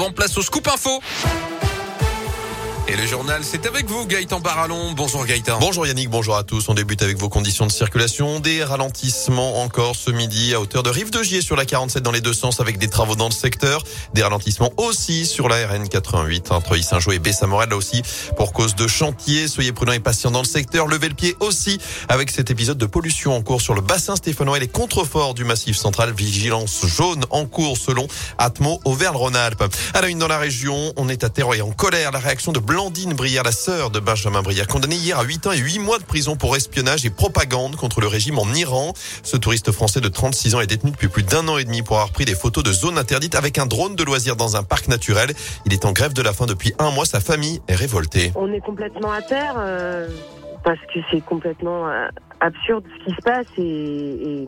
avant, place au scoop info. Et le journal, c'est avec vous, Gaëtan Barallon. Bonjour Gaëtan. Bonjour Yannick, bonjour à tous. On débute avec vos conditions de circulation. Des ralentissements encore ce midi à hauteur de Rive de Gier sur la 47 dans les deux sens avec des travaux dans le secteur. Des ralentissements aussi sur la RN 88 entre Saint-Jean et Bessamorel là aussi pour cause de chantier. Soyez prudents et patients dans le secteur. Levez le pied aussi avec cet épisode de pollution en cours sur le bassin stéphanois et les contreforts du massif central. Vigilance jaune en cours selon Atmo Auvergne-Rhône-Alpes. À la une dans la région, on est à et en colère. La réaction de Blanc Blandine Brière, la sœur de Benjamin Brière, condamnée hier à 8 ans et 8 mois de prison pour espionnage et propagande contre le régime en Iran. Ce touriste français de 36 ans est détenu depuis plus d'un an et demi pour avoir pris des photos de zones interdites avec un drone de loisirs dans un parc naturel. Il est en grève de la faim depuis un mois. Sa famille est révoltée. On est complètement à terre. Euh, parce que c'est complètement euh, absurde ce qui se passe et,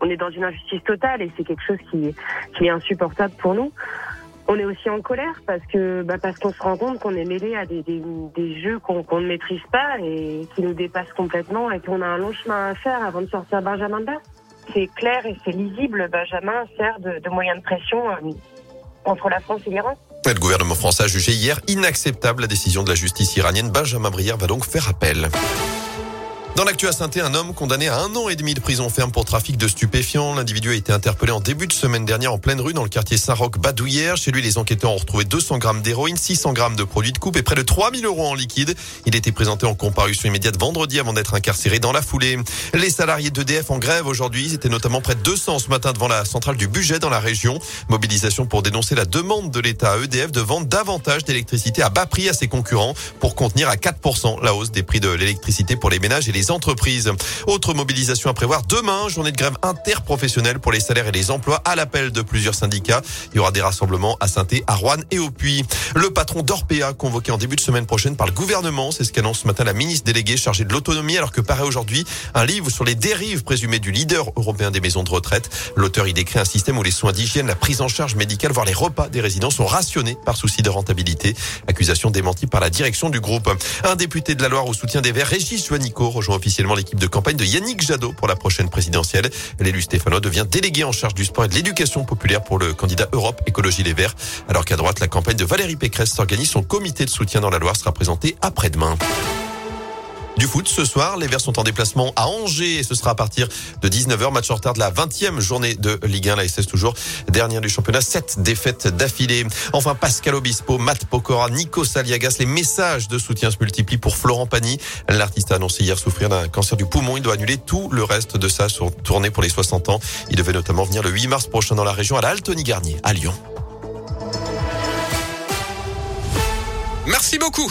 on est dans une injustice totale et c'est quelque chose qui est insupportable pour nous. On est aussi en colère parce que bah parce qu'on se rend compte qu'on est mêlé à des, des, jeux qu'on qu'on ne maîtrise pas et qui nous dépassent complètement et qu'on a un long chemin à faire avant de sortir Benjamin de C'est clair et c'est lisible. Benjamin sert de, de moyen de pression euh, entre la France et l'Iran. Le gouvernement français a jugé hier inacceptable la décision de la justice iranienne. Benjamin Brière va donc faire appel. Dans l'actu à saint un homme condamné à un an et demi de prison ferme pour trafic de stupéfiants. L'individu a été interpellé en début de semaine dernière en pleine rue dans le quartier Saint-Roch-Badouillère. Chez lui, les enquêteurs ont retrouvé 200 grammes d'héroïne, 600 grammes de produits de coupe et près de 3000 euros en liquide. Il était présenté en comparution immédiate vendredi avant d'être incarcéré dans la foulée. Les salariés d'EDF en grève aujourd'hui, ils étaient notamment près de 200 ce matin devant la centrale du budget dans la région. Mobilisation pour dénoncer la demande de l'État à EDF de vendre davantage d'électricité à bas prix à ses concurrents pour contenir à 4% la hausse des prix de l'électricité pour les ménages et les entreprises. Autre mobilisation à prévoir demain, journée de grève interprofessionnelle pour les salaires et les emplois à l'appel de plusieurs syndicats. Il y aura des rassemblements à saint à Rouen et au Puy. Le patron d'Orpea convoqué en début de semaine prochaine par le gouvernement, c'est ce qu'annonce ce matin la ministre déléguée chargée de l'autonomie alors que paraît aujourd'hui un livre sur les dérives présumées du leader européen des maisons de retraite. L'auteur y décrit un système où les soins d'hygiène, la prise en charge médicale, voire les repas des résidents sont rationnés par souci de rentabilité. Accusation démentie par la direction du groupe. Un député de la Loire au soutien des Verts, Régis Joannico, rejoint officiellement l'équipe de campagne de Yannick Jadot pour la prochaine présidentielle. L'élu stéphanois devient délégué en charge du sport et de l'éducation populaire pour le candidat Europe Écologie Les Verts. Alors qu'à droite, la campagne de Valérie Pécresse s'organise. Son comité de soutien dans la Loire sera présenté après-demain. Du foot ce soir, les Verts sont en déplacement à Angers et ce sera à partir de 19h. Match en retard de la 20e journée de Ligue 1. La SS toujours dernière du championnat. Sept défaites d'affilée. Enfin, Pascal Obispo, Matt Pokora, Nico Saliagas. Les messages de soutien se multiplient pour Florent Pagny. L'artiste a annoncé hier souffrir d'un cancer du poumon. Il doit annuler tout le reste de sa tournée pour les 60 ans. Il devait notamment venir le 8 mars prochain dans la région à la Garnier à Lyon. Merci beaucoup.